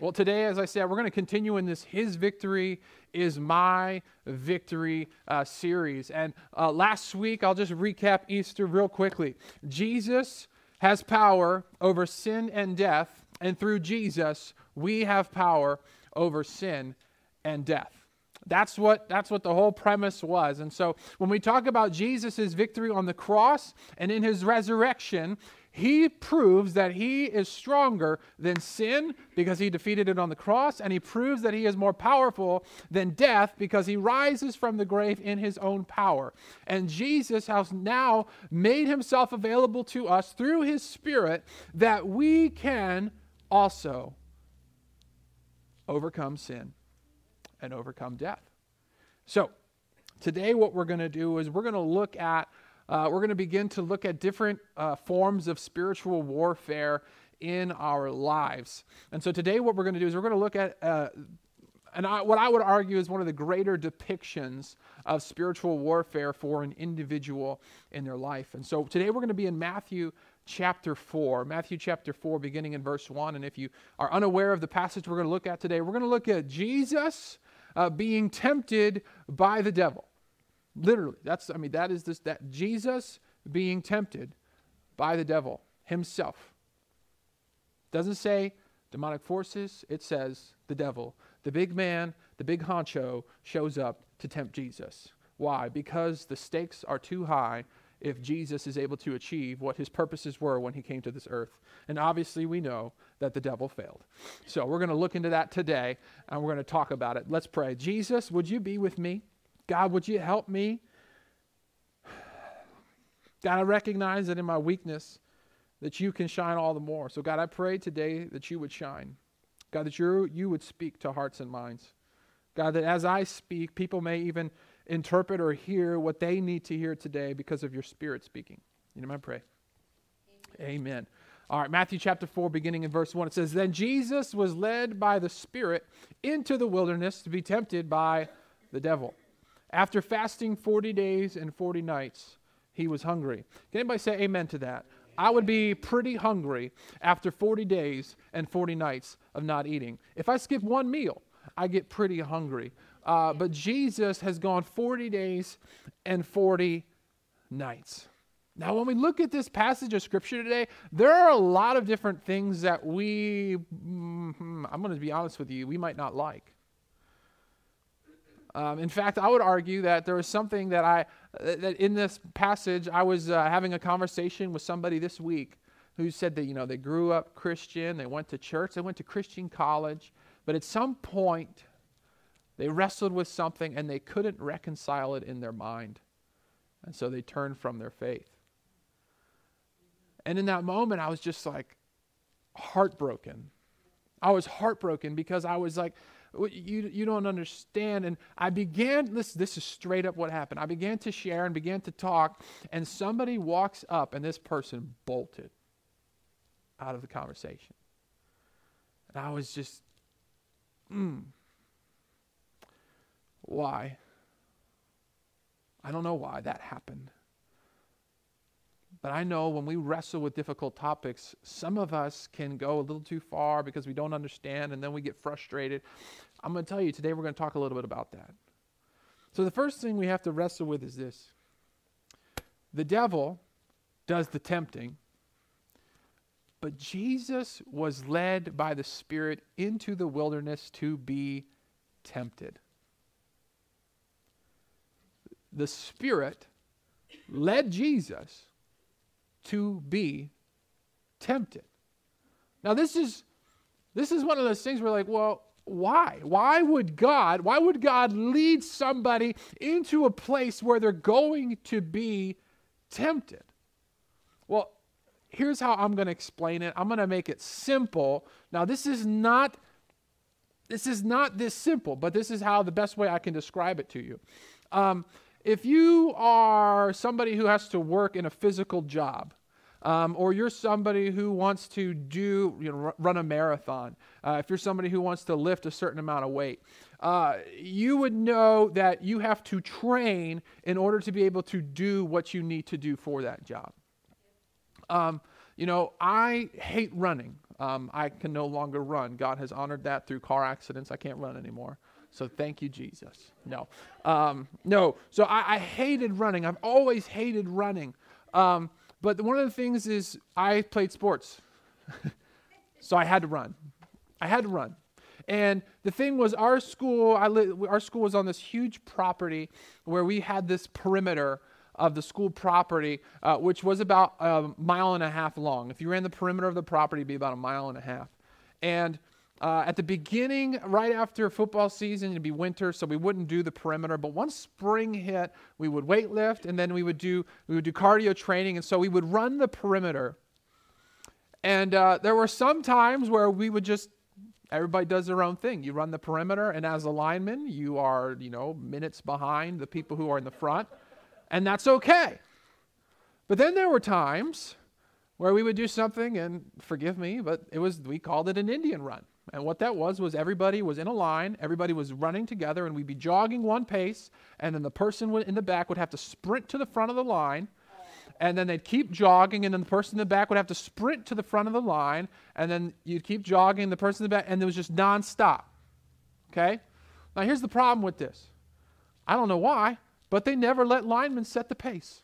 Well, today, as I said, we're going to continue in this His Victory is My Victory uh, series. And uh, last week, I'll just recap Easter real quickly. Jesus has power over sin and death, and through Jesus, we have power over sin and death. That's what, that's what the whole premise was. And so when we talk about Jesus' victory on the cross and in his resurrection, he proves that he is stronger than sin because he defeated it on the cross, and he proves that he is more powerful than death because he rises from the grave in his own power. And Jesus has now made himself available to us through his Spirit that we can also overcome sin and overcome death. So, today, what we're going to do is we're going to look at uh, we're going to begin to look at different uh, forms of spiritual warfare in our lives. And so today, what we're going to do is we're going to look at, uh, and I, what I would argue is one of the greater depictions of spiritual warfare for an individual in their life. And so today, we're going to be in Matthew chapter 4. Matthew chapter 4, beginning in verse 1. And if you are unaware of the passage we're going to look at today, we're going to look at Jesus uh, being tempted by the devil. Literally, that's I mean that is this that Jesus being tempted by the devil himself. Doesn't say demonic forces, it says the devil. The big man, the big honcho shows up to tempt Jesus. Why? Because the stakes are too high if Jesus is able to achieve what his purposes were when he came to this earth. And obviously, we know that the devil failed. So, we're going to look into that today and we're going to talk about it. Let's pray. Jesus, would you be with me? God, would you help me? God, I recognize that in my weakness, that you can shine all the more. So, God, I pray today that you would shine. God, that you, you would speak to hearts and minds. God, that as I speak, people may even interpret or hear what they need to hear today because of your spirit speaking. You know, I pray. Amen. Amen. All right, Matthew chapter 4, beginning in verse 1, it says, Then Jesus was led by the Spirit into the wilderness to be tempted by the devil. After fasting 40 days and 40 nights, he was hungry. Can anybody say amen to that? I would be pretty hungry after 40 days and 40 nights of not eating. If I skip one meal, I get pretty hungry. Uh, but Jesus has gone 40 days and 40 nights. Now, when we look at this passage of scripture today, there are a lot of different things that we, mm, I'm going to be honest with you, we might not like. Um, in fact, I would argue that there was something that I, that in this passage, I was uh, having a conversation with somebody this week who said that, you know, they grew up Christian, they went to church, they went to Christian college, but at some point, they wrestled with something and they couldn't reconcile it in their mind. And so they turned from their faith. And in that moment, I was just like heartbroken. I was heartbroken because I was like, you, you don't understand. And I began, this, this is straight up what happened. I began to share and began to talk, and somebody walks up, and this person bolted out of the conversation. And I was just, hmm. Why? I don't know why that happened. But I know when we wrestle with difficult topics, some of us can go a little too far because we don't understand and then we get frustrated. I'm going to tell you today we're going to talk a little bit about that. So, the first thing we have to wrestle with is this the devil does the tempting, but Jesus was led by the Spirit into the wilderness to be tempted. The Spirit led Jesus to be tempted. Now this is this is one of those things where like, well, why? Why would God, why would God lead somebody into a place where they're going to be tempted? Well, here's how I'm going to explain it. I'm going to make it simple. Now, this is not this is not this simple, but this is how the best way I can describe it to you. Um, if you are somebody who has to work in a physical job, um, or you're somebody who wants to do, you know, run a marathon, uh, if you're somebody who wants to lift a certain amount of weight, uh, you would know that you have to train in order to be able to do what you need to do for that job. Um, you know, I hate running. Um, I can no longer run. God has honored that through car accidents. I can't run anymore. So thank you, Jesus. No, um, no. So I, I, hated running. I've always hated running. Um, but one of the things is I played sports, so I had to run. I had to run. And the thing was, our school, I li- our school was on this huge property where we had this perimeter of the school property, uh, which was about a mile and a half long. If you ran the perimeter of the property, it'd be about a mile and a half. And uh, at the beginning, right after football season, it'd be winter, so we wouldn't do the perimeter. But once spring hit, we would weight lift, and then we would do we would do cardio training, and so we would run the perimeter. And uh, there were some times where we would just everybody does their own thing. You run the perimeter, and as a lineman, you are you know minutes behind the people who are in the front, and that's okay. But then there were times where we would do something, and forgive me, but it was we called it an Indian run. And what that was was everybody was in a line, everybody was running together, and we'd be jogging one pace, and then the person in the back would have to sprint to the front of the line, and then they'd keep jogging, and then the person in the back would have to sprint to the front of the line, and then you'd keep jogging, the person in the back, and it was just nonstop. Okay? Now here's the problem with this. I don't know why, but they never let linemen set the pace.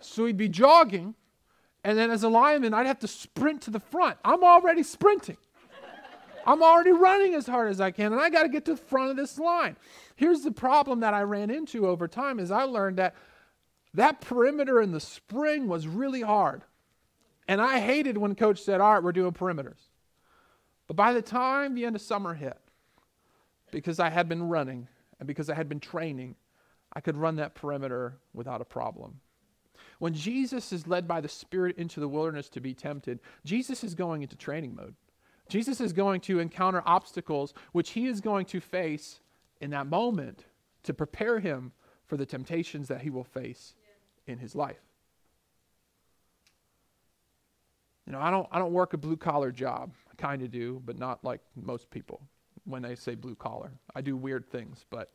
so he'd be jogging, and then as a lineman, I'd have to sprint to the front. I'm already sprinting. I'm already running as hard as I can, and I got to get to the front of this line. Here's the problem that I ran into over time is I learned that that perimeter in the spring was really hard. And I hated when coach said, all right, we're doing perimeters. But by the time the end of summer hit, because I had been running and because I had been training, I could run that perimeter without a problem. When Jesus is led by the Spirit into the wilderness to be tempted, Jesus is going into training mode. Jesus is going to encounter obstacles which he is going to face in that moment to prepare him for the temptations that he will face in his life. You know, I don't I don't work a blue collar job. I kind of do, but not like most people when they say blue collar. I do weird things, but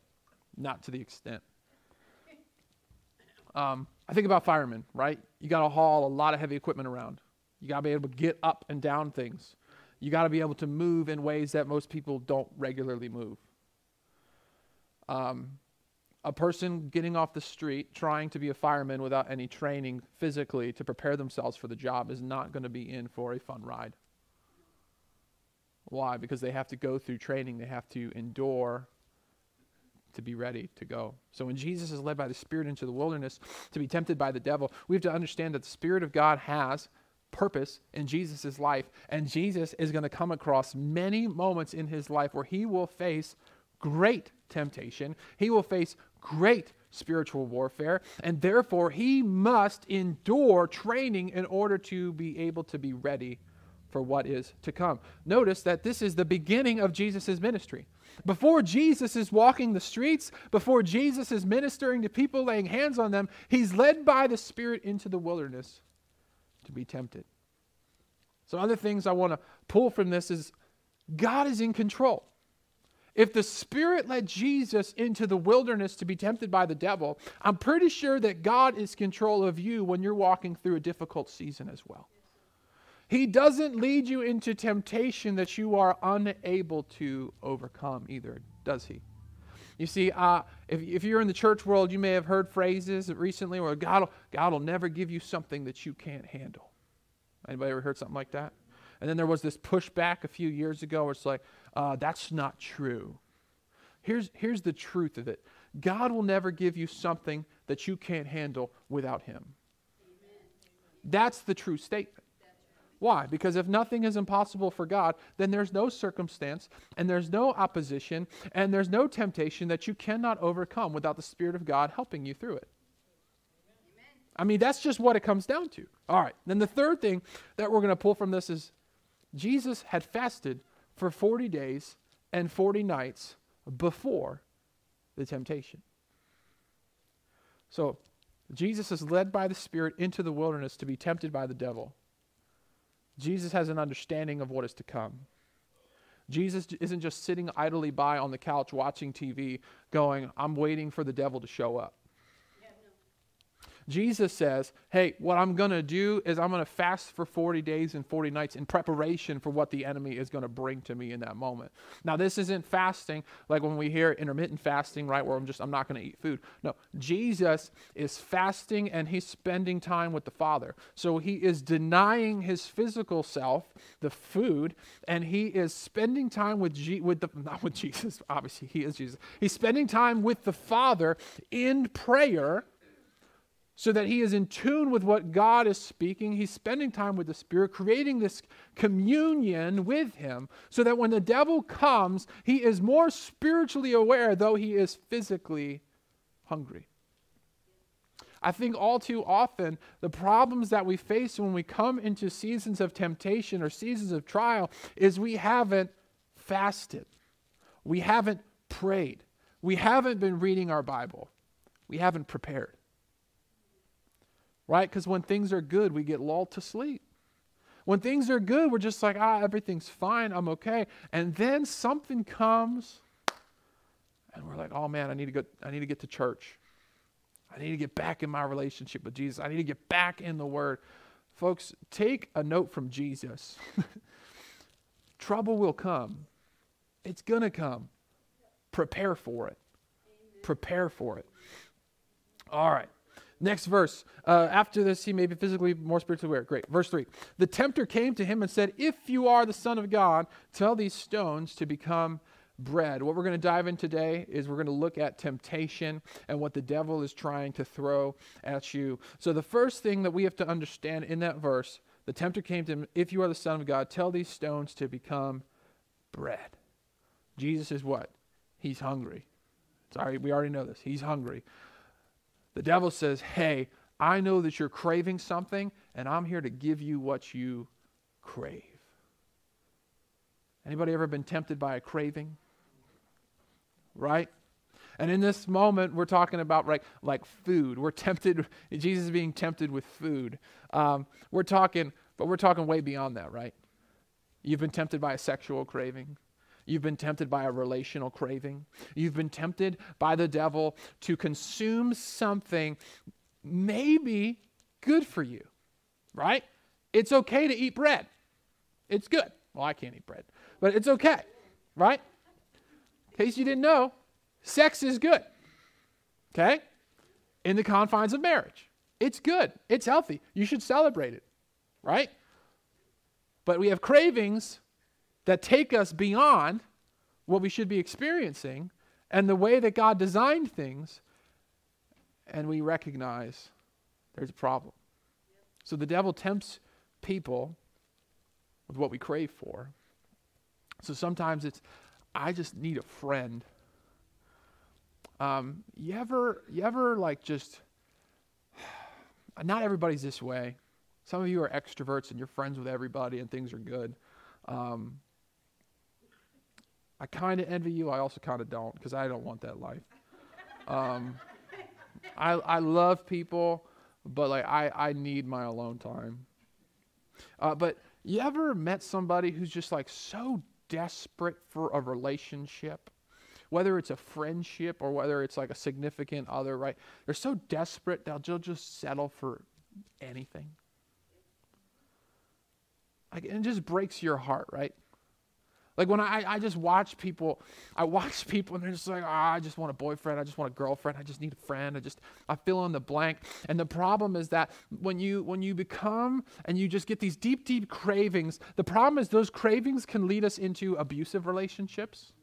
not to the extent. Um, I think about firemen, right? You got to haul a lot of heavy equipment around. You got to be able to get up and down things. You got to be able to move in ways that most people don't regularly move. Um, a person getting off the street trying to be a fireman without any training physically to prepare themselves for the job is not going to be in for a fun ride. Why? Because they have to go through training, they have to endure to be ready to go. So when Jesus is led by the Spirit into the wilderness to be tempted by the devil, we have to understand that the Spirit of God has purpose in Jesus' life. And Jesus is going to come across many moments in his life where he will face great temptation, he will face great spiritual warfare, and therefore he must endure training in order to be able to be ready for what is to come. Notice that this is the beginning of Jesus' ministry. Before Jesus is walking the streets, before Jesus is ministering to people, laying hands on them, he's led by the Spirit into the wilderness to be tempted. So, other things I want to pull from this is God is in control. If the Spirit led Jesus into the wilderness to be tempted by the devil, I'm pretty sure that God is control of you when you're walking through a difficult season as well. He doesn't lead you into temptation that you are unable to overcome either, does he? You see, uh, if, if you're in the church world, you may have heard phrases recently where God will, God will never give you something that you can't handle. Anybody ever heard something like that? And then there was this pushback a few years ago where it's like, uh, that's not true. Here's, here's the truth of it God will never give you something that you can't handle without Him. That's the true statement. Why? Because if nothing is impossible for God, then there's no circumstance and there's no opposition and there's no temptation that you cannot overcome without the Spirit of God helping you through it. Amen. I mean, that's just what it comes down to. All right. Then the third thing that we're going to pull from this is Jesus had fasted for 40 days and 40 nights before the temptation. So, Jesus is led by the Spirit into the wilderness to be tempted by the devil. Jesus has an understanding of what is to come. Jesus isn't just sitting idly by on the couch watching TV going, I'm waiting for the devil to show up. Jesus says, Hey, what I'm going to do is I'm going to fast for 40 days and 40 nights in preparation for what the enemy is going to bring to me in that moment. Now, this isn't fasting like when we hear intermittent fasting, right, where I'm just, I'm not going to eat food. No, Jesus is fasting and he's spending time with the Father. So he is denying his physical self, the food, and he is spending time with, G- with the, not with Jesus, obviously, he is Jesus. He's spending time with the Father in prayer so that he is in tune with what God is speaking. He's spending time with the Spirit, creating this communion with him, so that when the devil comes, he is more spiritually aware, though he is physically hungry. I think all too often, the problems that we face when we come into seasons of temptation or seasons of trial is we haven't fasted, we haven't prayed, we haven't been reading our Bible, we haven't prepared right? Because when things are good, we get lulled to sleep. When things are good, we're just like, ah, everything's fine, I'm okay. And then something comes, and we're like, oh man, I need to go, I need to get to church. I need to get back in my relationship with Jesus. I need to get back in the Word. Folks, take a note from Jesus. Trouble will come. It's going to come. Prepare for it. Prepare for it. All right. Next verse. Uh, after this, he may be physically more spiritually aware. Great. Verse 3. The tempter came to him and said, If you are the Son of God, tell these stones to become bread. What we're going to dive in today is we're going to look at temptation and what the devil is trying to throw at you. So, the first thing that we have to understand in that verse, the tempter came to him, If you are the Son of God, tell these stones to become bread. Jesus is what? He's hungry. Sorry, we already know this. He's hungry. The devil says, Hey, I know that you're craving something, and I'm here to give you what you crave. Anybody ever been tempted by a craving? Right? And in this moment, we're talking about like, like food. We're tempted, Jesus is being tempted with food. Um, we're talking, but we're talking way beyond that, right? You've been tempted by a sexual craving. You've been tempted by a relational craving. You've been tempted by the devil to consume something maybe good for you, right? It's okay to eat bread. It's good. Well, I can't eat bread, but it's okay, right? In case you didn't know, sex is good, okay? In the confines of marriage. It's good. It's healthy. You should celebrate it, right? But we have cravings that take us beyond what we should be experiencing and the way that God designed things, and we recognize there's a problem. So the devil tempts people with what we crave for. So sometimes it's, I just need a friend. Um, you ever, you ever like just, not everybody's this way. Some of you are extroverts and you're friends with everybody and things are good. Um, I kind of envy you. I also kind of don't because I don't want that life. Um, I, I love people, but like I, I need my alone time. Uh, but you ever met somebody who's just like so desperate for a relationship? Whether it's a friendship or whether it's like a significant other, right? They're so desperate they'll just settle for anything. Like, it just breaks your heart, right? Like when I, I just watch people, I watch people and they're just like, oh, I just want a boyfriend, I just want a girlfriend, I just need a friend, I just I fill in the blank. And the problem is that when you when you become and you just get these deep, deep cravings, the problem is those cravings can lead us into abusive relationships.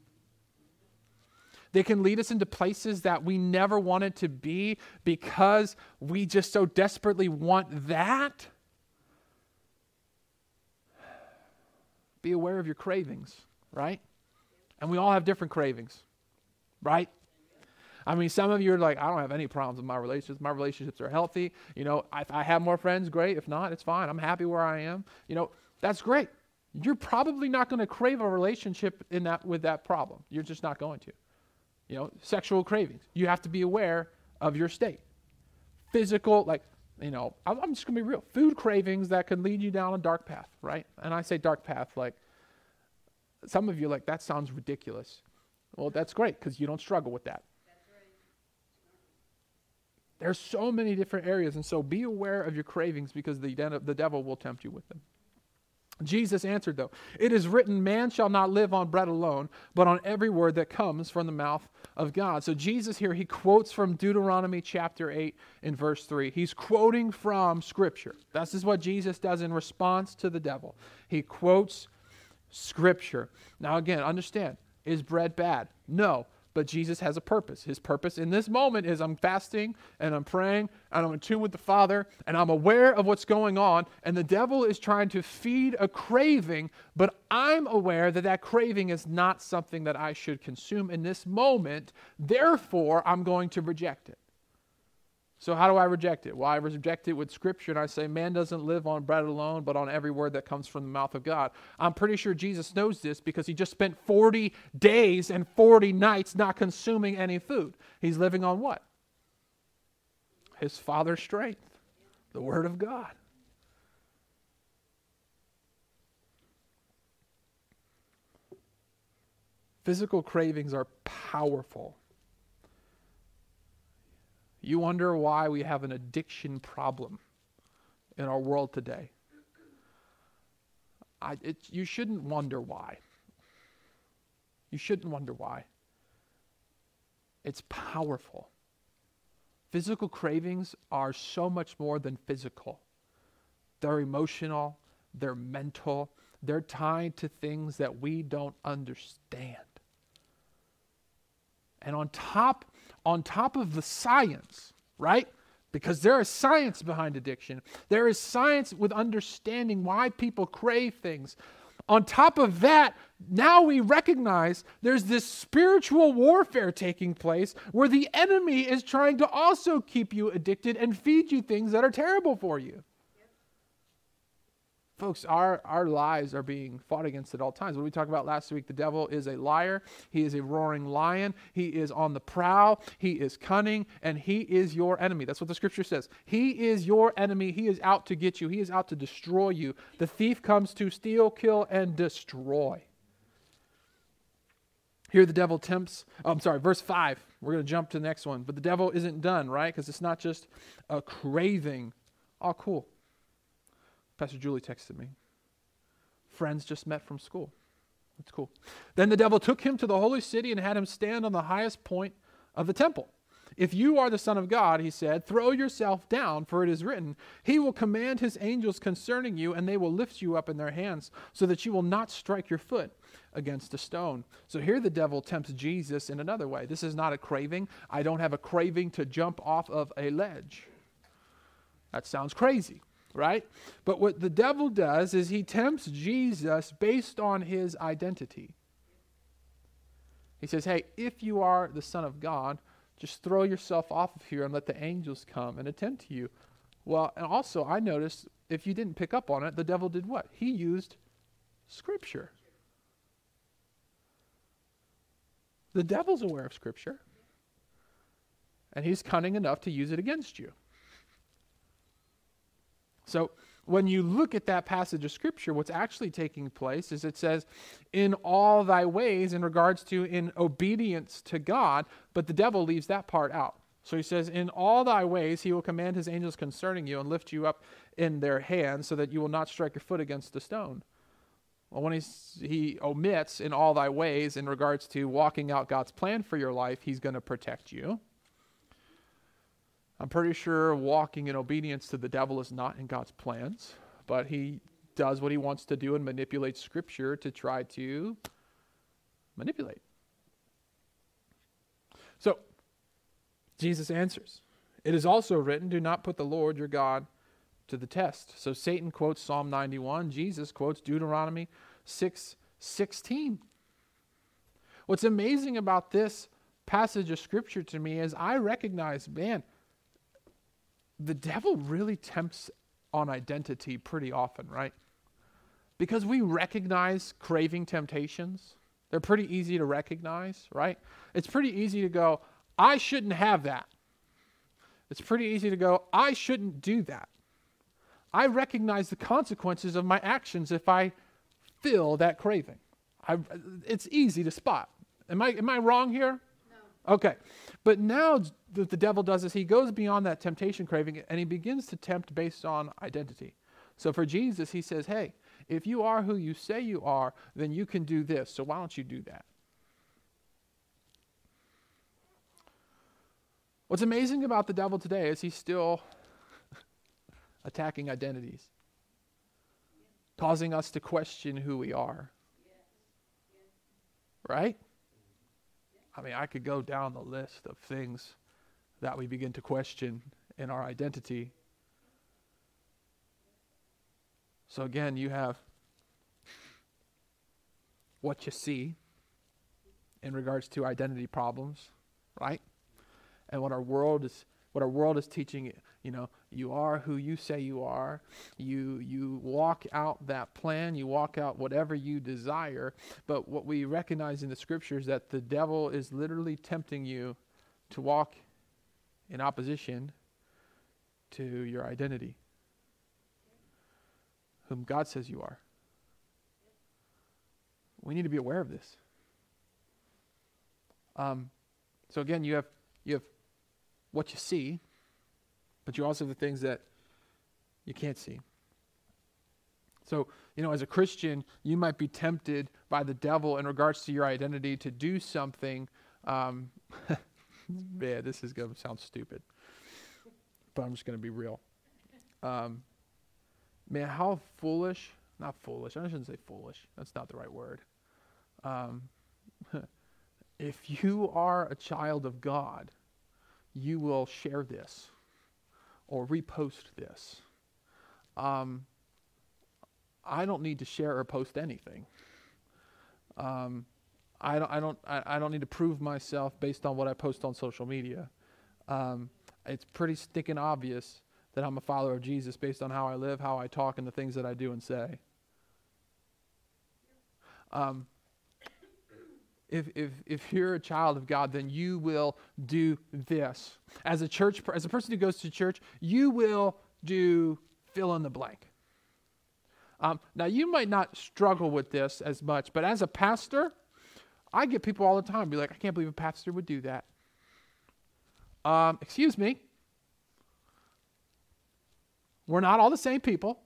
They can lead us into places that we never wanted to be because we just so desperately want that. Be aware of your cravings, right? And we all have different cravings, right? I mean, some of you are like, I don't have any problems with my relationships. My relationships are healthy. You know, if I have more friends, great. If not, it's fine. I'm happy where I am. You know, that's great. You're probably not going to crave a relationship in that with that problem. You're just not going to. You know, sexual cravings. You have to be aware of your state. Physical, like you know, I'm just going to be real. Food cravings that can lead you down a dark path, right? And I say dark path like some of you like that sounds ridiculous. Well, that's great because you don't struggle with that. There's so many different areas, and so be aware of your cravings because the, the devil will tempt you with them. Jesus answered, though, It is written, Man shall not live on bread alone, but on every word that comes from the mouth of God. So, Jesus here, he quotes from Deuteronomy chapter 8 in verse 3. He's quoting from Scripture. This is what Jesus does in response to the devil. He quotes Scripture. Now, again, understand, is bread bad? No. But Jesus has a purpose. His purpose in this moment is I'm fasting and I'm praying and I'm in tune with the Father and I'm aware of what's going on. And the devil is trying to feed a craving, but I'm aware that that craving is not something that I should consume in this moment. Therefore, I'm going to reject it. So, how do I reject it? Well, I reject it with Scripture, and I say, man doesn't live on bread alone, but on every word that comes from the mouth of God. I'm pretty sure Jesus knows this because he just spent 40 days and 40 nights not consuming any food. He's living on what? His Father's strength, the Word of God. Physical cravings are powerful. You wonder why we have an addiction problem in our world today. I, it, you shouldn't wonder why. You shouldn't wonder why. It's powerful. Physical cravings are so much more than physical, they're emotional, they're mental, they're tied to things that we don't understand. And on top on top of the science, right? Because there is science behind addiction. There is science with understanding why people crave things. On top of that, now we recognize there's this spiritual warfare taking place where the enemy is trying to also keep you addicted and feed you things that are terrible for you. Folks, our, our lives are being fought against at all times. What we talked about last week, the devil is a liar. He is a roaring lion. He is on the prowl. He is cunning, and he is your enemy. That's what the scripture says. He is your enemy. He is out to get you, he is out to destroy you. The thief comes to steal, kill, and destroy. Here the devil tempts, oh, I'm sorry, verse 5. We're going to jump to the next one. But the devil isn't done, right? Because it's not just a craving. Oh, cool. Pastor Julie texted me. Friends just met from school. That's cool. Then the devil took him to the holy city and had him stand on the highest point of the temple. If you are the Son of God, he said, throw yourself down, for it is written, He will command His angels concerning you, and they will lift you up in their hands, so that you will not strike your foot against a stone. So here the devil tempts Jesus in another way. This is not a craving. I don't have a craving to jump off of a ledge. That sounds crazy right? But what the devil does is he tempts Jesus based on his identity. He says, Hey, if you are the Son of God, just throw yourself off of here and let the angels come and attend to you. Well, and also, I noticed if you didn't pick up on it, the devil did what? He used Scripture. The devil's aware of Scripture, and he's cunning enough to use it against you. So when you look at that passage of scripture, what's actually taking place is it says, in all thy ways, in regards to in obedience to God, but the devil leaves that part out. So he says, In all thy ways he will command his angels concerning you and lift you up in their hands so that you will not strike your foot against a stone. Well, when he omits in all thy ways in regards to walking out God's plan for your life, he's going to protect you. I'm pretty sure walking in obedience to the devil is not in God's plans, but he does what he wants to do and manipulates scripture to try to manipulate. So, Jesus answers It is also written, Do not put the Lord your God to the test. So, Satan quotes Psalm 91, Jesus quotes Deuteronomy 6 16. What's amazing about this passage of scripture to me is I recognize, man, the devil really tempts on identity pretty often, right? Because we recognize craving temptations. They're pretty easy to recognize, right? It's pretty easy to go, I shouldn't have that. It's pretty easy to go, I shouldn't do that. I recognize the consequences of my actions if I feel that craving. I, it's easy to spot. Am I, am I wrong here? Okay. But now that the devil does this, he goes beyond that temptation craving and he begins to tempt based on identity. So for Jesus, he says, hey, if you are who you say you are, then you can do this. So why don't you do that? What's amazing about the devil today is he's still attacking identities, causing us to question who we are. Right? I mean, I could go down the list of things that we begin to question in our identity. So, again, you have what you see in regards to identity problems, right? And what our world is what our world is teaching you know you are who you say you are. You you walk out that plan. You walk out whatever you desire. But what we recognize in the scriptures that the devil is literally tempting you to walk in opposition to your identity whom God says you are. We need to be aware of this. Um, so again you have you have what you see, but you also have the things that you can't see. So, you know, as a Christian, you might be tempted by the devil in regards to your identity to do something. Um, man, this is going to sound stupid, but I'm just going to be real. Um, man, how foolish, not foolish, I shouldn't say foolish, that's not the right word. Um, if you are a child of God, you will share this or repost this. Um, I don't need to share or post anything. Um, I don't. I don't. I, don't need to prove myself based on what I post on social media. Um, it's pretty sticking obvious that I'm a follower of Jesus based on how I live, how I talk, and the things that I do and say. Um, if, if, if you're a child of God, then you will do this. As a church, as a person who goes to church, you will do fill in the blank. Um, now, you might not struggle with this as much, but as a pastor, I get people all the time be like, I can't believe a pastor would do that. Um, excuse me. We're not all the same people.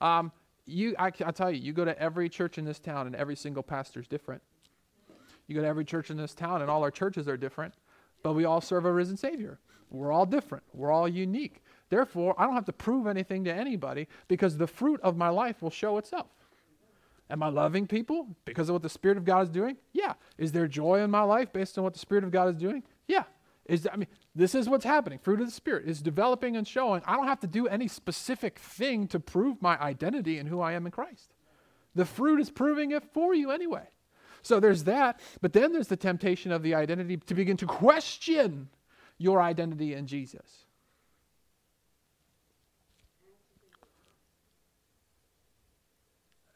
Um, you, I, I'll tell you, you go to every church in this town, and every single pastor is different. You go to every church in this town, and all our churches are different, but we all serve a risen Savior. We're all different, we're all unique. Therefore, I don't have to prove anything to anybody because the fruit of my life will show itself. Am I loving people because of what the Spirit of God is doing? Yeah. Is there joy in my life based on what the Spirit of God is doing? Yeah. Is that, I mean, this is what's happening. Fruit of the Spirit is developing and showing. I don't have to do any specific thing to prove my identity and who I am in Christ. The fruit is proving it for you anyway. So there's that. But then there's the temptation of the identity to begin to question your identity in Jesus.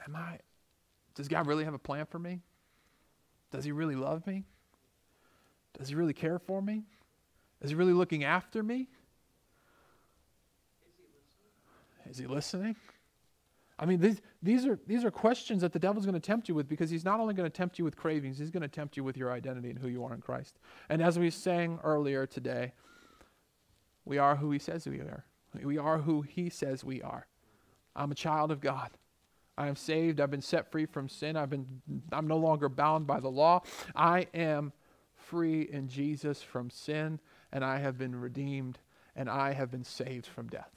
Am I, does God really have a plan for me? Does he really love me? Does he really care for me? Is he really looking after me? Is he listening? I mean, these, these, are, these are questions that the devil's going to tempt you with because he's not only going to tempt you with cravings, he's going to tempt you with your identity and who you are in Christ. And as we sang earlier today, we are who he says we are. We are who he says we are. I'm a child of God. I am saved. I've been set free from sin. I've been, I'm no longer bound by the law. I am free in Jesus from sin, and I have been redeemed, and I have been saved from death.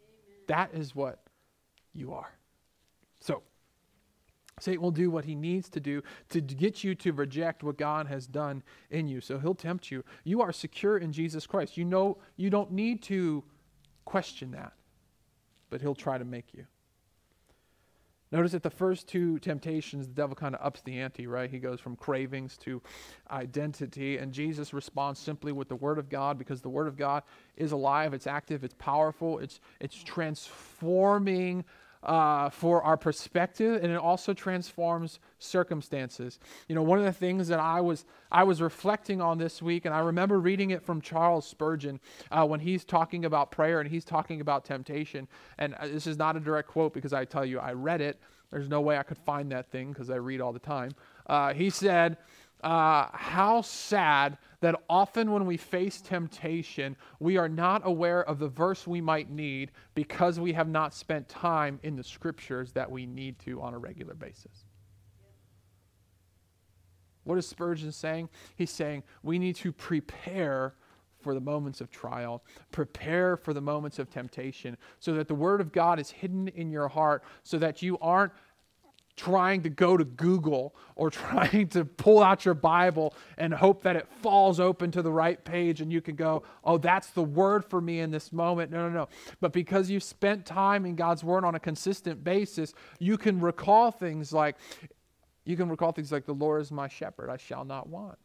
Amen. That is what you are. So, Satan will do what he needs to do to get you to reject what God has done in you. So he'll tempt you. You are secure in Jesus Christ. You know you don't need to question that, but he'll try to make you. Notice that the first two temptations, the devil kind of ups the ante, right? He goes from cravings to identity, and Jesus responds simply with the Word of God because the Word of God is alive, it's active, it's powerful, it's, it's transforming uh, for our perspective, and it also transforms circumstances. You know, one of the things that I was I was reflecting on this week, and I remember reading it from Charles Spurgeon uh, when he's talking about prayer and he's talking about temptation. And uh, this is not a direct quote because I tell you I read it. There's no way I could find that thing because I read all the time. Uh, he said uh, how sad that often when we face temptation, we are not aware of the verse we might need because we have not spent time in the scriptures that we need to on a regular basis. What is Spurgeon saying? He's saying we need to prepare for the moments of trial, prepare for the moments of temptation, so that the Word of God is hidden in your heart, so that you aren't trying to go to Google or trying to pull out your Bible and hope that it falls open to the right page and you can go, oh, that's the word for me in this moment. No, no, no. But because you've spent time in God's word on a consistent basis, you can recall things like, you can recall things like, the Lord is my shepherd, I shall not want.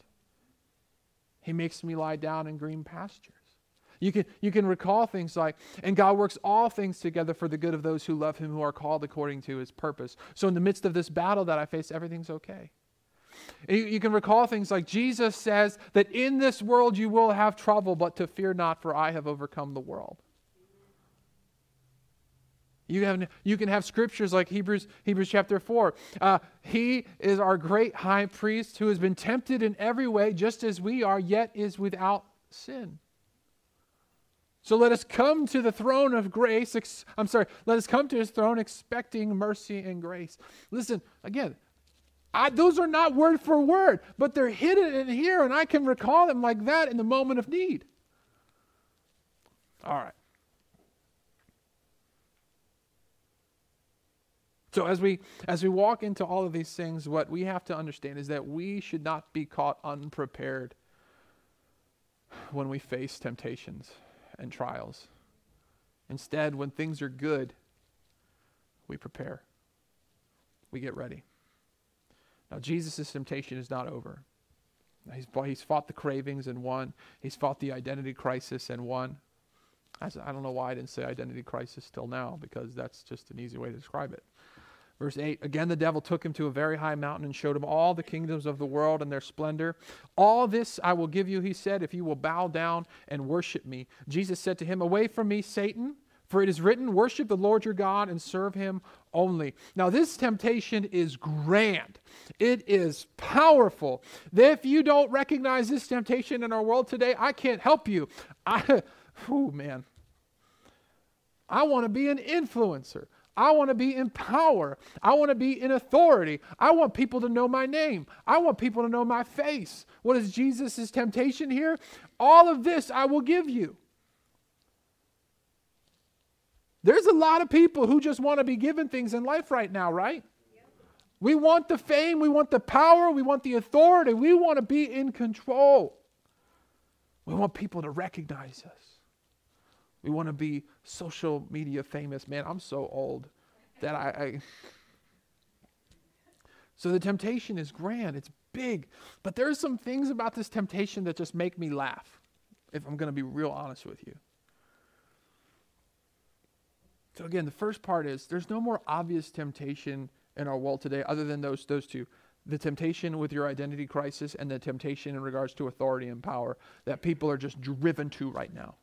He makes me lie down in green pastures. You can, you can recall things like, and God works all things together for the good of those who love him, who are called according to his purpose. So in the midst of this battle that I face, everything's okay. You, can recall things like Jesus says that in this world you will have trouble, but to fear not, for I have overcome the world. You, have, you can have scriptures like Hebrews, Hebrews chapter 4. Uh, he is our great high priest who has been tempted in every way, just as we are, yet is without sin. So let us come to the throne of grace. Ex- I'm sorry, let us come to his throne expecting mercy and grace. Listen, again, I, those are not word for word, but they're hidden in here, and I can recall them like that in the moment of need. All right. So as we as we walk into all of these things, what we have to understand is that we should not be caught unprepared when we face temptations and trials. Instead, when things are good, we prepare. We get ready. Now, Jesus' temptation is not over. He's, he's fought the cravings and won. He's fought the identity crisis and won. I don't know why I didn't say identity crisis till now, because that's just an easy way to describe it. Verse 8 Again, the devil took him to a very high mountain and showed him all the kingdoms of the world and their splendor. All this I will give you, he said, if you will bow down and worship me. Jesus said to him, Away from me, Satan, for it is written, Worship the Lord your God and serve him only. Now, this temptation is grand, it is powerful. If you don't recognize this temptation in our world today, I can't help you. I, oh man. I want to be an influencer. I want to be in power. I want to be in authority. I want people to know my name. I want people to know my face. What is Jesus' temptation here? All of this I will give you. There's a lot of people who just want to be given things in life right now, right? We want the fame, we want the power, we want the authority, we want to be in control. We want people to recognize us. We want to be social media famous. Man, I'm so old that I, I. So the temptation is grand, it's big, but there's some things about this temptation that just make me laugh, if I'm going to be real honest with you. So again, the first part is there's no more obvious temptation in our world today other than those those two. The temptation with your identity crisis and the temptation in regards to authority and power that people are just driven to right now.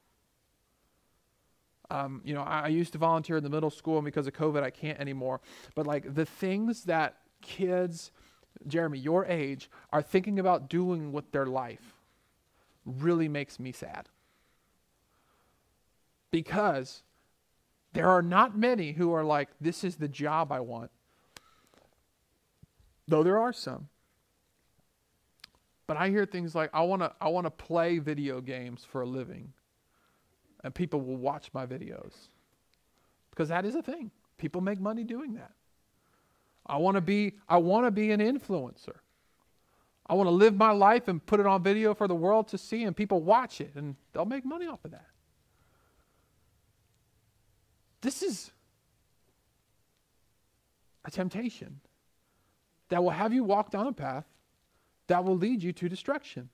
Um, you know, I, I used to volunteer in the middle school, and because of COVID, I can't anymore. But like the things that kids, Jeremy, your age, are thinking about doing with their life really makes me sad. Because there are not many who are like, this is the job I want. Though there are some. But I hear things like, I want to I wanna play video games for a living and people will watch my videos because that is a thing. People make money doing that. I want to be I want to be an influencer. I want to live my life and put it on video for the world to see and people watch it and they'll make money off of that. This is a temptation that will have you walk down a path that will lead you to destruction.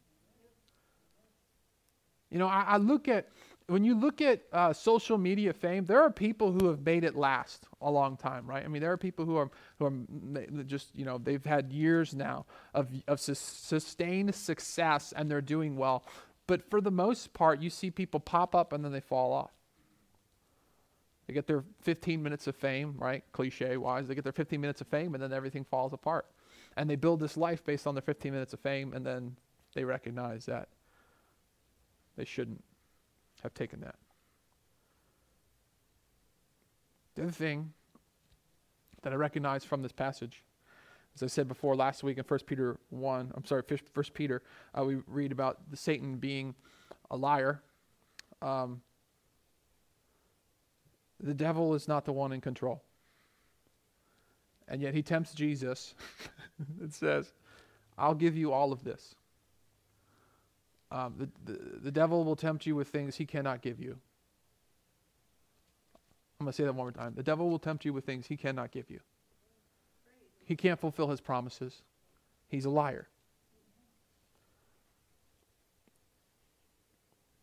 You know, I, I look at when you look at uh, social media fame, there are people who have made it last a long time, right? I mean, there are people who are who are just you know they've had years now of of sustained success and they're doing well, but for the most part, you see people pop up and then they fall off. They get their 15 minutes of fame, right? Cliche wise, they get their 15 minutes of fame and then everything falls apart. and they build this life based on their 15 minutes of fame, and then they recognize that they shouldn't have taken that. The other thing that I recognize from this passage, as I said before last week in 1 Peter 1, I'm sorry, 1 Peter, uh, we read about the Satan being a liar. Um, the devil is not the one in control. And yet he tempts Jesus. it says, I'll give you all of this. Um, the, the, the devil will tempt you with things he cannot give you. I'm going to say that one more time. The devil will tempt you with things he cannot give you. He can't fulfill his promises. He's a liar.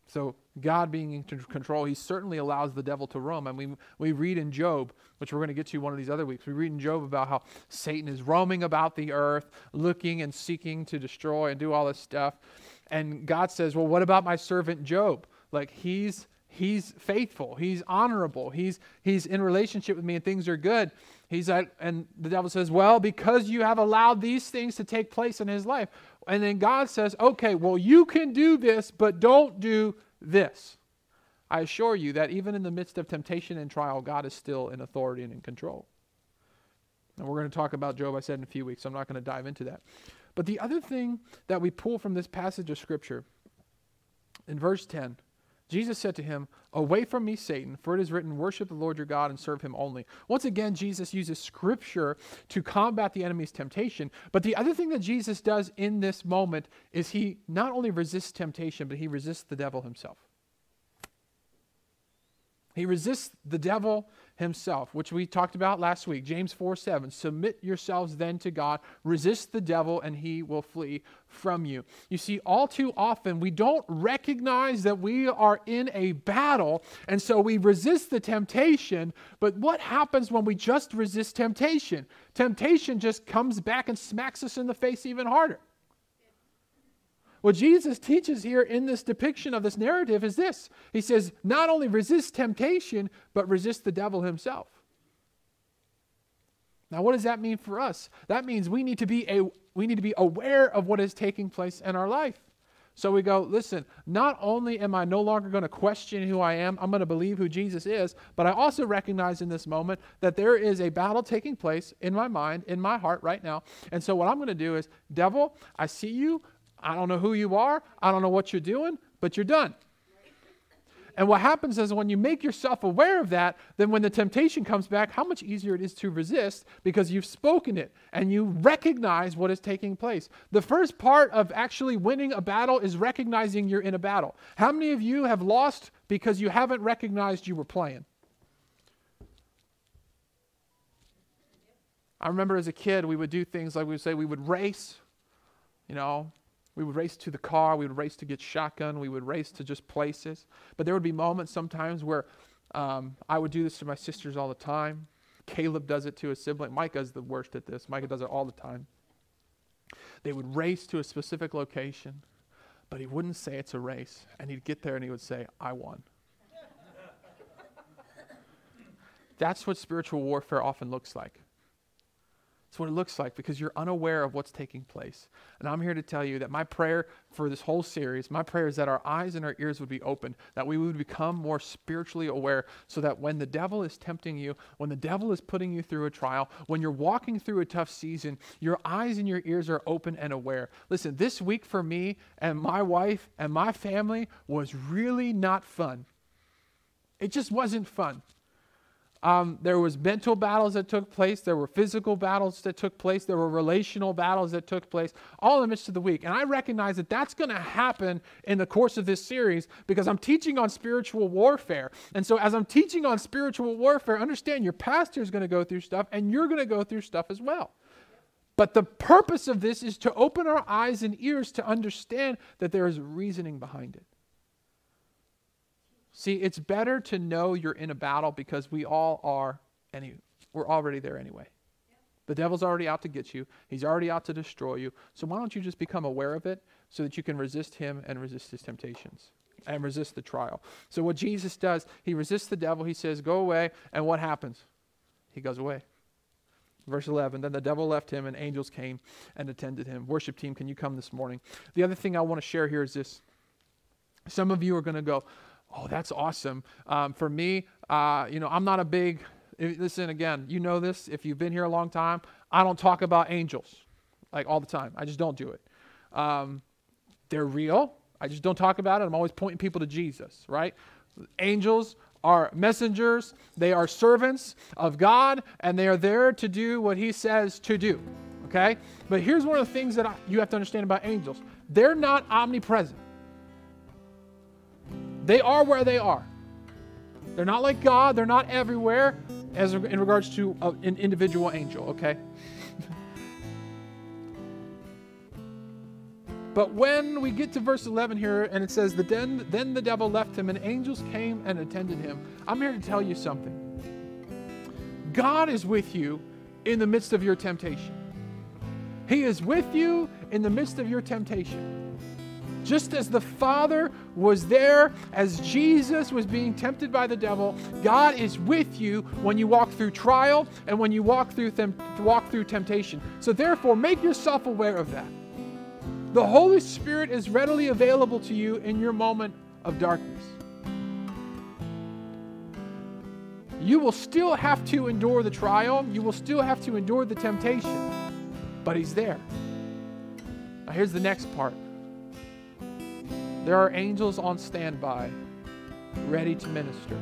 So God being in control, he certainly allows the devil to roam. And we, we read in Job, which we're going to get to one of these other weeks, we read in Job about how Satan is roaming about the earth, looking and seeking to destroy and do all this stuff. And God says, Well, what about my servant Job? Like he's he's faithful, he's honorable, he's he's in relationship with me and things are good. He's at, and the devil says, Well, because you have allowed these things to take place in his life. And then God says, Okay, well, you can do this, but don't do this. I assure you that even in the midst of temptation and trial, God is still in authority and in control. And we're going to talk about Job, I said, in a few weeks, so I'm not going to dive into that. But the other thing that we pull from this passage of Scripture, in verse 10, Jesus said to him, Away from me, Satan, for it is written, Worship the Lord your God and serve him only. Once again, Jesus uses Scripture to combat the enemy's temptation. But the other thing that Jesus does in this moment is he not only resists temptation, but he resists the devil himself. He resists the devil himself, which we talked about last week. James 4 7. Submit yourselves then to God, resist the devil, and he will flee from you. You see, all too often we don't recognize that we are in a battle, and so we resist the temptation. But what happens when we just resist temptation? Temptation just comes back and smacks us in the face even harder. What Jesus teaches here in this depiction of this narrative is this He says, not only resist temptation, but resist the devil himself. Now, what does that mean for us? That means we need to be, a, we need to be aware of what is taking place in our life. So we go, listen, not only am I no longer going to question who I am, I'm going to believe who Jesus is, but I also recognize in this moment that there is a battle taking place in my mind, in my heart right now. And so what I'm going to do is, devil, I see you. I don't know who you are. I don't know what you're doing, but you're done. And what happens is when you make yourself aware of that, then when the temptation comes back, how much easier it is to resist because you've spoken it and you recognize what is taking place. The first part of actually winning a battle is recognizing you're in a battle. How many of you have lost because you haven't recognized you were playing? I remember as a kid, we would do things like we would say we would race, you know, we would race to the car. We would race to get shotgun. We would race to just places. But there would be moments sometimes where um, I would do this to my sisters all the time. Caleb does it to his sibling. Micah's the worst at this. Micah does it all the time. They would race to a specific location, but he wouldn't say it's a race. And he'd get there and he would say, I won. That's what spiritual warfare often looks like. That's what it looks like because you're unaware of what's taking place. And I'm here to tell you that my prayer for this whole series, my prayer is that our eyes and our ears would be opened, that we would become more spiritually aware so that when the devil is tempting you, when the devil is putting you through a trial, when you're walking through a tough season, your eyes and your ears are open and aware. Listen, this week for me and my wife and my family was really not fun. It just wasn't fun. Um, there was mental battles that took place. There were physical battles that took place. There were relational battles that took place, all in the midst of the week. And I recognize that that's going to happen in the course of this series because I'm teaching on spiritual warfare. And so, as I'm teaching on spiritual warfare, understand your pastor is going to go through stuff, and you're going to go through stuff as well. But the purpose of this is to open our eyes and ears to understand that there is reasoning behind it. See, it's better to know you're in a battle because we all are any we're already there anyway. The devil's already out to get you. He's already out to destroy you. So why don't you just become aware of it so that you can resist him and resist his temptations and resist the trial. So what Jesus does, he resists the devil. He says, "Go away." And what happens? He goes away. Verse 11 Then the devil left him, and angels came and attended him. Worship team, can you come this morning? The other thing I want to share here is this. Some of you are going to go, Oh, that's awesome. Um, for me, uh, you know, I'm not a big, listen again, you know this. If you've been here a long time, I don't talk about angels like all the time. I just don't do it. Um, they're real. I just don't talk about it. I'm always pointing people to Jesus, right? Angels are messengers, they are servants of God, and they are there to do what He says to do. Okay? But here's one of the things that I, you have to understand about angels they're not omnipresent, they are where they are. They're not like God, they're not everywhere as in regards to uh, an individual angel, okay? But when we get to verse 11 here and it says, then, then the devil left him and angels came and attended him, I'm here to tell you something. God is with you in the midst of your temptation. He is with you in the midst of your temptation. Just as the Father was there as Jesus was being tempted by the devil, God is with you when you walk through trial and when you walk through, them, walk through temptation. So, therefore, make yourself aware of that. The Holy Spirit is readily available to you in your moment of darkness. You will still have to endure the trial, you will still have to endure the temptation, but He's there. Now, here's the next part there are angels on standby, ready to minister.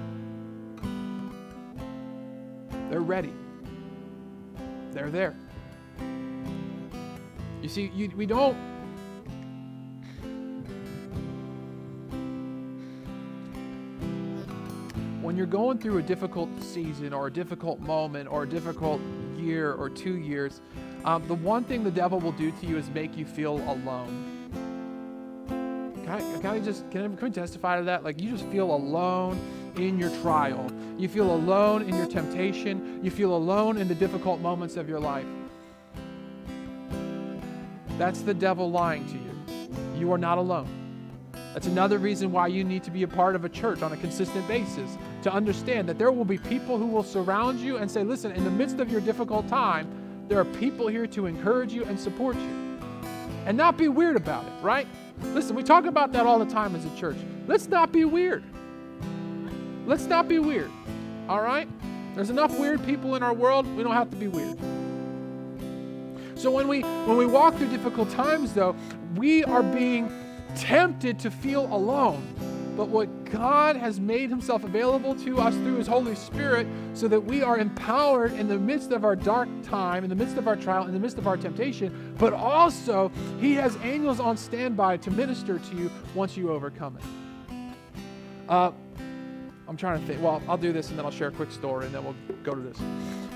They're ready, they're there. You see, you, we don't when you're going through a difficult season or a difficult moment or a difficult year or two years, um, the one thing the devil will do to you is make you feel alone. Can I, just can I, can testify to that? Like you just feel alone in your trial. You feel alone in your temptation. You feel alone in the difficult moments of your life. That's the devil lying to you. You are not alone. That's another reason why you need to be a part of a church on a consistent basis to understand that there will be people who will surround you and say, listen, in the midst of your difficult time, there are people here to encourage you and support you. And not be weird about it, right? Listen, we talk about that all the time as a church. Let's not be weird. Let's not be weird, all right? There's enough weird people in our world. We don't have to be weird. So when we when we walk through difficult times though, we are being tempted to feel alone. But what God has made himself available to us through his Holy Spirit so that we are empowered in the midst of our dark time, in the midst of our trial, in the midst of our temptation, but also he has angels on standby to minister to you once you overcome it. Uh, I'm trying to think. Well, I'll do this and then I'll share a quick story and then we'll go to this.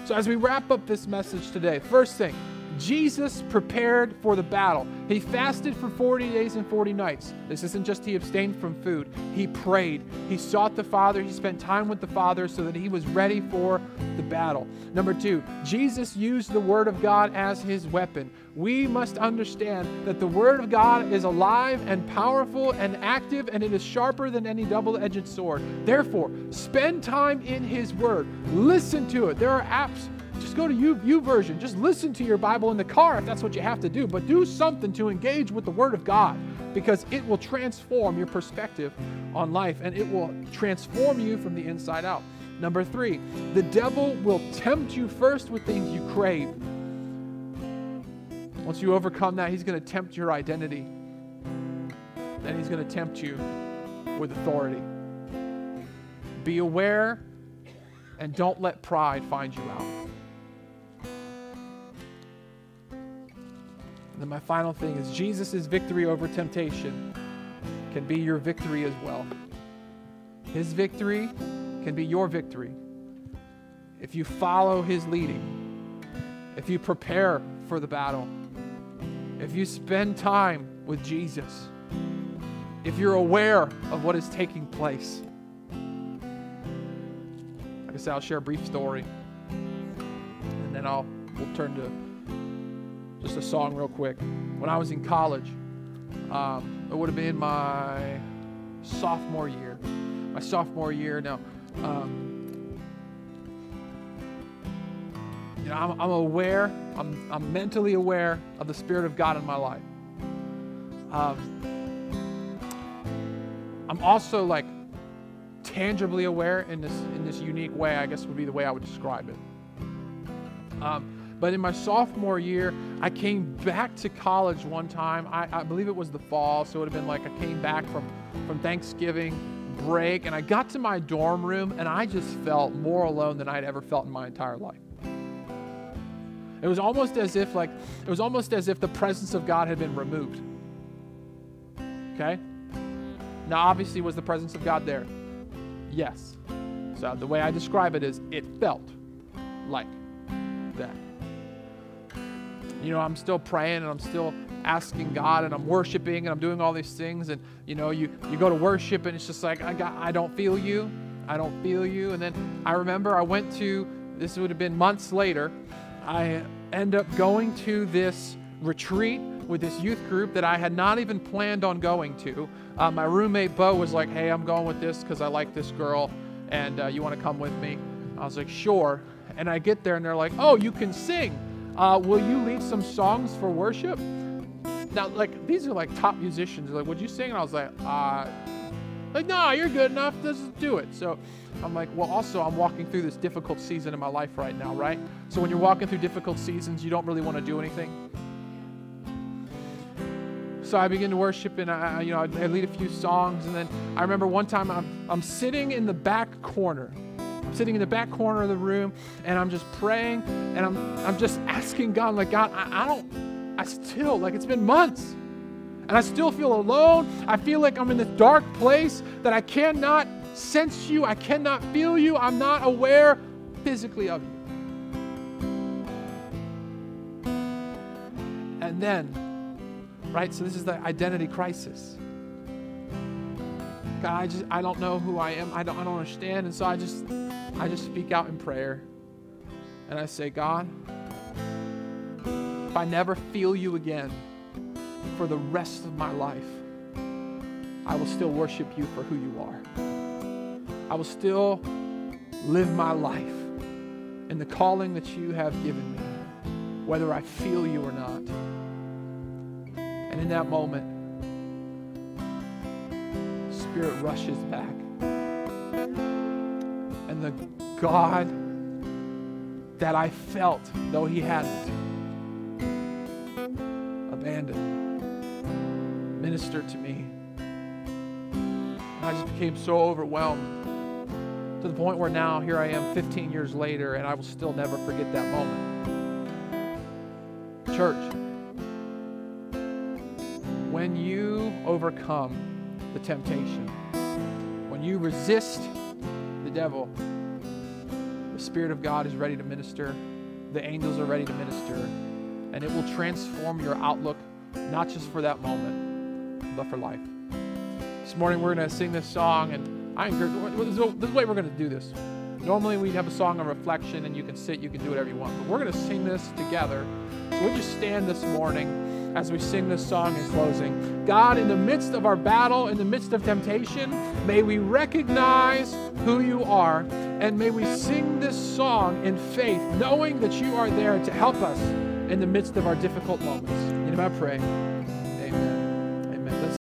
So, as we wrap up this message today, first thing, Jesus prepared for the battle. He fasted for 40 days and 40 nights. This isn't just he abstained from food. He prayed. He sought the Father. He spent time with the Father so that he was ready for the battle. Number two, Jesus used the Word of God as his weapon. We must understand that the Word of God is alive and powerful and active, and it is sharper than any double edged sword. Therefore, spend time in his Word. Listen to it. There are apps just go to you, YouVersion. Just listen to your Bible in the car if that's what you have to do. But do something to engage with the Word of God because it will transform your perspective on life and it will transform you from the inside out. Number three, the devil will tempt you first with things you crave. Once you overcome that, he's going to tempt your identity. Then he's going to tempt you with authority. Be aware and don't let pride find you out. And then my final thing is Jesus' victory over temptation can be your victory as well. His victory can be your victory if you follow his leading, if you prepare for the battle, if you spend time with Jesus, if you're aware of what is taking place. I said, I'll share a brief story, and then I'll we'll turn to just a song real quick. When I was in college, um, it would have been my sophomore year. My sophomore year. Now, um, you know, I'm, I'm aware, I'm, I'm mentally aware of the Spirit of God in my life. Um, I'm also like tangibly aware in this in this unique way. I guess would be the way I would describe it. Um, but in my sophomore year, I came back to college one time. I, I believe it was the fall, so it would have been like I came back from from Thanksgiving break, and I got to my dorm room, and I just felt more alone than I'd ever felt in my entire life. It was almost as if like it was almost as if the presence of God had been removed. Okay? Now obviously was the presence of God there? Yes. So the way I describe it is it felt like that. You know, I'm still praying and I'm still asking God and I'm worshiping and I'm doing all these things and you know, you you go to worship and it's just like I got I don't feel you. I don't feel you. And then I remember I went to this would have been months later. I end up going to this retreat with this youth group that I had not even planned on going to. Uh, my roommate Bo was like, "Hey, I'm going with this because I like this girl, and uh, you want to come with me?" I was like, "Sure." And I get there, and they're like, "Oh, you can sing. Uh, will you lead some songs for worship?" Now, like these are like top musicians. They're like, "Would you sing?" And I was like, "Uh." Like, no, you're good enough. Just do it. So I'm like, well, also, I'm walking through this difficult season in my life right now, right? So when you're walking through difficult seasons, you don't really want to do anything. So I begin to worship, and I, you know, I, I lead a few songs, and then I remember one time I'm, I'm sitting in the back corner. I'm sitting in the back corner of the room, and I'm just praying, and I'm, I'm just asking God, like, God, I, I don't, I still, like, it's been months and I still feel alone. I feel like I'm in this dark place that I cannot sense you, I cannot feel you, I'm not aware physically of you. And then, right, so this is the identity crisis. God, I just I don't know who I am. I don't I don't understand. And so I just I just speak out in prayer. And I say, God, if I never feel you again for the rest of my life, I will still worship you for who you are. I will still live my life in the calling that you have given me, whether I feel you or not. And in that moment, Spirit rushes back. And the God that I felt, though He hadn't, abandoned, ministered to me. And I just became so overwhelmed to the point where now, here I am 15 years later, and I will still never forget that moment. Church, when you overcome the temptation, when you resist the devil, the Spirit of God is ready to minister, the angels are ready to minister, and it will transform your outlook, not just for that moment, but for life. This morning we're going to sing this song, and I encourage, this is the way we're going to do this. Normally we'd have a song of reflection, and you can sit, you can do whatever you want, but we're going to sing this together. So would you stand this morning as we sing this song in closing? God, in the midst of our battle, in the midst of temptation, may we recognize who you are, and may we sing this song in faith, knowing that you are there to help us in the midst of our difficult moments. In my prayer.